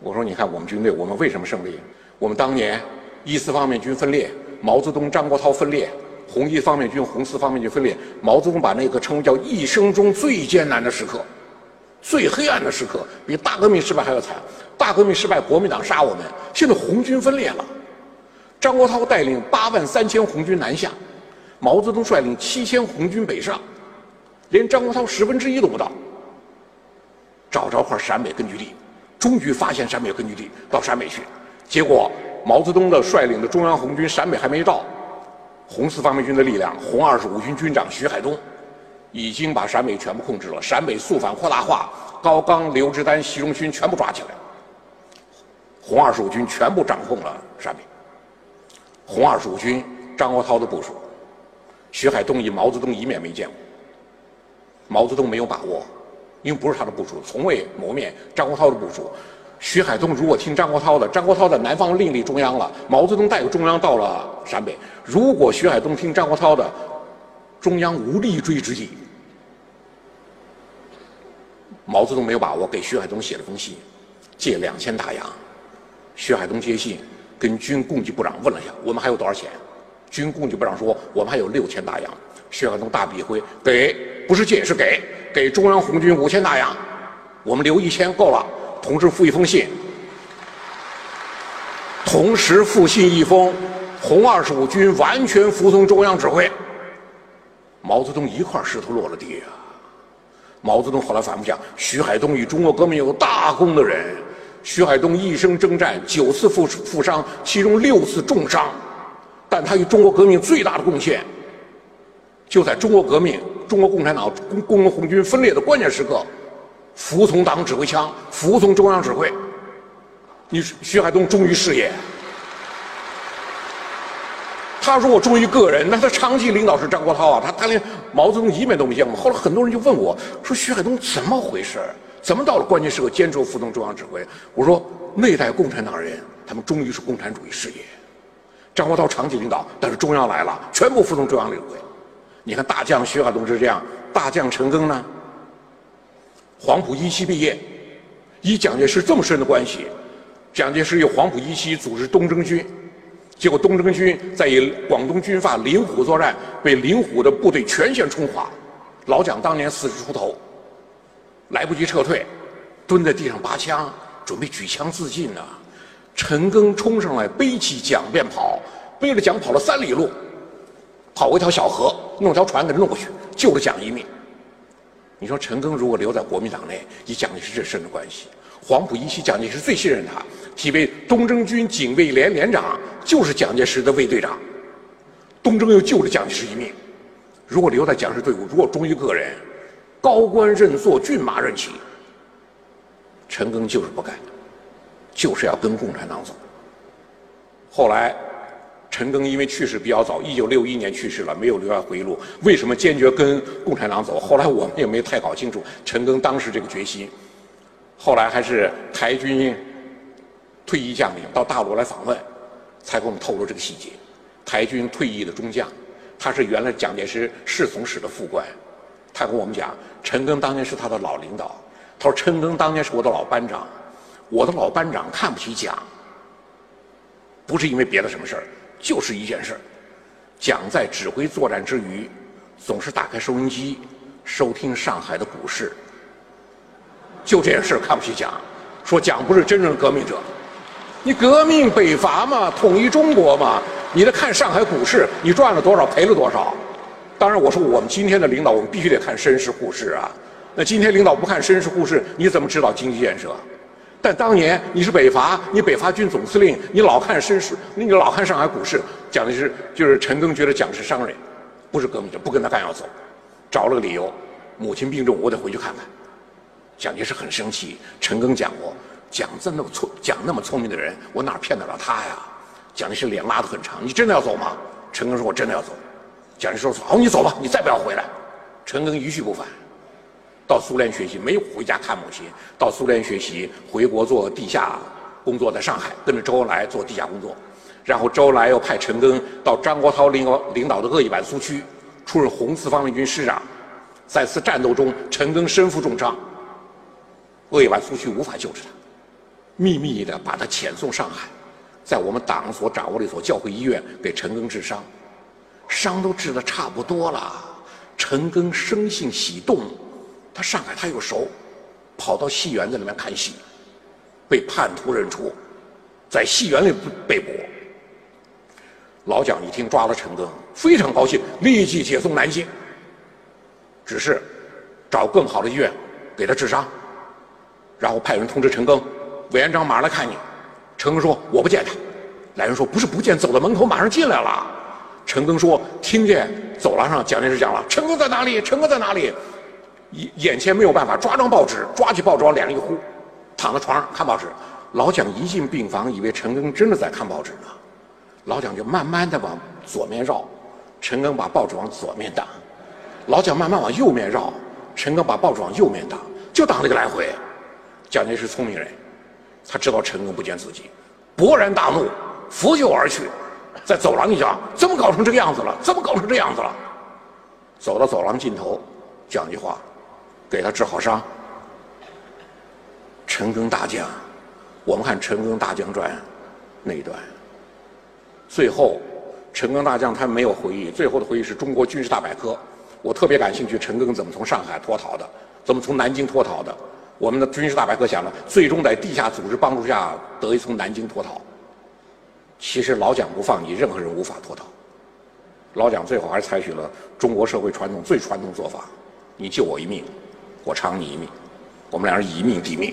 我说：“你看我们军队，我们为什么胜利？我们当年一四方面军分裂，毛泽东、张国焘分裂，红一方面军、红四方面军分裂。毛泽东把那个称为叫一生中最艰难的时刻，最黑暗的时刻，比大革命失败还要惨。大革命失败，国民党杀我们，现在红军分裂了。张国焘带领八万三千红军南下，毛泽东率领七千红军北上，连张国焘十分之一都不到。找着块陕北根据地。”终于发现陕北根据地，到陕北去，结果毛泽东的率领的中央红军陕北还没到，红四方面军的力量，红二十五军军长徐海东，已经把陕北全部控制了。陕北肃反扩大化，高岗、刘志丹、习仲勋全部抓起来，红二十五军全部掌控了陕北。红二十五军张国焘的部署，徐海东与毛泽东一面没见过，毛泽东没有把握。因为不是他的部署，从未谋面。张国焘的部署，徐海东如果听张国焘的，张国焘在南方另立中央了，毛泽东带着中央到了陕北。如果徐海东听张国焘的，中央无立锥之地。毛泽东没有把握，给徐海东写了封信，借两千大洋。徐海东接信，跟军供给部长问了一下，我们还有多少钱？军供给部长说，我们还有六千大洋。徐海东大笔一挥，给，不是借是给。给中央红军五千大洋，我们留一千够了。同时附一封信，同时附信一封，红二十五军完全服从中央指挥。毛泽东一块石头落了地啊！毛泽东后来反复讲，徐海东与中国革命有大功的人。徐海东一生征战九次负负伤，其中六次重伤，但他与中国革命最大的贡献，就在中国革命。中国共产党工工红红军分裂的关键时刻，服从党指挥枪，服从中央指挥。你徐海东忠于事业，他说我忠于个人，那他长期领导是张国焘啊，他他连毛泽东一面都没见过。后来很多人就问我说：“徐海东怎么回事？怎么到了关键时刻坚持服从中央指挥？”我说：“那代共产党人，他们忠于是共产主义事业。张国焘长期领导，但是中央来了，全部服从中央指挥。”你看，大将徐海东是这样，大将陈赓呢？黄埔一期毕业，以蒋介石这么深的关系，蒋介石与黄埔一期组织东征军，结果东征军在以广东军阀林虎作战，被林虎的部队全线冲垮，老蒋当年四十出头，来不及撤退，蹲在地上拔枪，准备举枪自尽呢。陈赓冲上来背起蒋便跑，背着蒋跑了三里路。跑过一条小河，弄条船给他弄过去，救了蒋一命。你说陈赓如果留在国民党内，与蒋介石这身的关系，黄埔一期蒋介石最信任他，提为东征军警卫连连长，就是蒋介石的卫队长。东征又救了蒋介石一命，如果留在蒋介石队伍，如果忠于个人，高官认坐，骏马任骑。陈赓就是不干，就是要跟共产党走。后来。陈赓因为去世比较早，一九六一年去世了，没有留下回忆录。为什么坚决跟共产党走？后来我们也没太搞清楚陈赓当时这个决心。后来还是台军退役将领到大陆来访问，才给我们透露这个细节。台军退役的中将，他是原来蒋介石侍从室的副官，他跟我们讲，陈赓当年是他的老领导。他说陈赓当年是我的老班长，我的老班长看不起蒋，不是因为别的什么事儿。就是一件事儿，蒋在指挥作战之余，总是打开收音机收听上海的股市。就这件事儿看不起蒋，说蒋不是真正的革命者。你革命北伐嘛，统一中国嘛，你得看上海股市，你赚了多少，赔了多少。当然，我说我们今天的领导，我们必须得看绅士护士啊。那今天领导不看绅士护士，你怎么指导经济建设？但当年你是北伐，你北伐军总司令，你老看绅士，你老看上海股市，讲的是就是陈赓觉得蒋是商人，不是革命者，不跟他干要走，找了个理由，母亲病重，我得回去看看。蒋介石很生气，陈赓讲过，蒋这么聪，蒋那么聪明的人，我哪骗得了他呀？蒋介石脸拉得很长，你真的要走吗？陈赓说，我真的要走。蒋介石说，好，你走吧，你再不要回来。陈赓一去不返。到苏联学习，没有回家看母亲。到苏联学习，回国做地下工作，在上海跟着周恩来做地下工作。然后周恩来又派陈赓到张国焘领导领导的鄂豫皖苏区，出任红四方面军师长。在此战斗中，陈赓身负重伤，鄂豫皖苏区无法救治他。秘密的把他遣送上海，在我们党所掌握的一所教会医院给陈赓治伤，伤都治得差不多了，陈赓生性喜动，他上海他又熟，跑到戏园子里面看戏，被叛徒认出，在戏园里被被捕。老蒋一听抓了陈赓，非常高兴，立即解送南京。只是找更好的医院给他治伤，然后派人通知陈赓，委员长马上来看你。陈赓说我不见他。来人说不是不见，走到门口马上进来了。陈赓说听见走廊上蒋介石讲了，陈赓在哪里？陈赓在哪里？眼眼前没有办法，抓张报纸，抓起报纸往脸上一呼，躺在床上看报纸。老蒋一进病房，以为陈赓真的在看报纸呢。老蒋就慢慢的往左面绕，陈赓把报纸往左面挡，老蒋慢慢往右面绕，陈赓把报纸往右面挡，就挡了个来回。蒋介石聪明人，他知道陈赓不见自己，勃然大怒，拂袖而去，在走廊一讲，怎么搞成这个样子了？怎么搞成这样子了？走到走廊尽头，讲句话，给他治好伤。陈赓大将，我们看《陈赓大将传》那一段。最后，陈赓大将他没有回忆，最后的回忆是中国军事大百科。我特别感兴趣，陈赓怎么从上海脱逃的？怎么从南京脱逃的？我们的军事大百科讲了，最终在地下组织帮助下得以从南京脱逃。其实老蒋不放你，任何人无法脱逃。老蒋最后还是采取了中国社会传统最传统做法：你救我一命，我偿你一命，我们俩人以命抵命。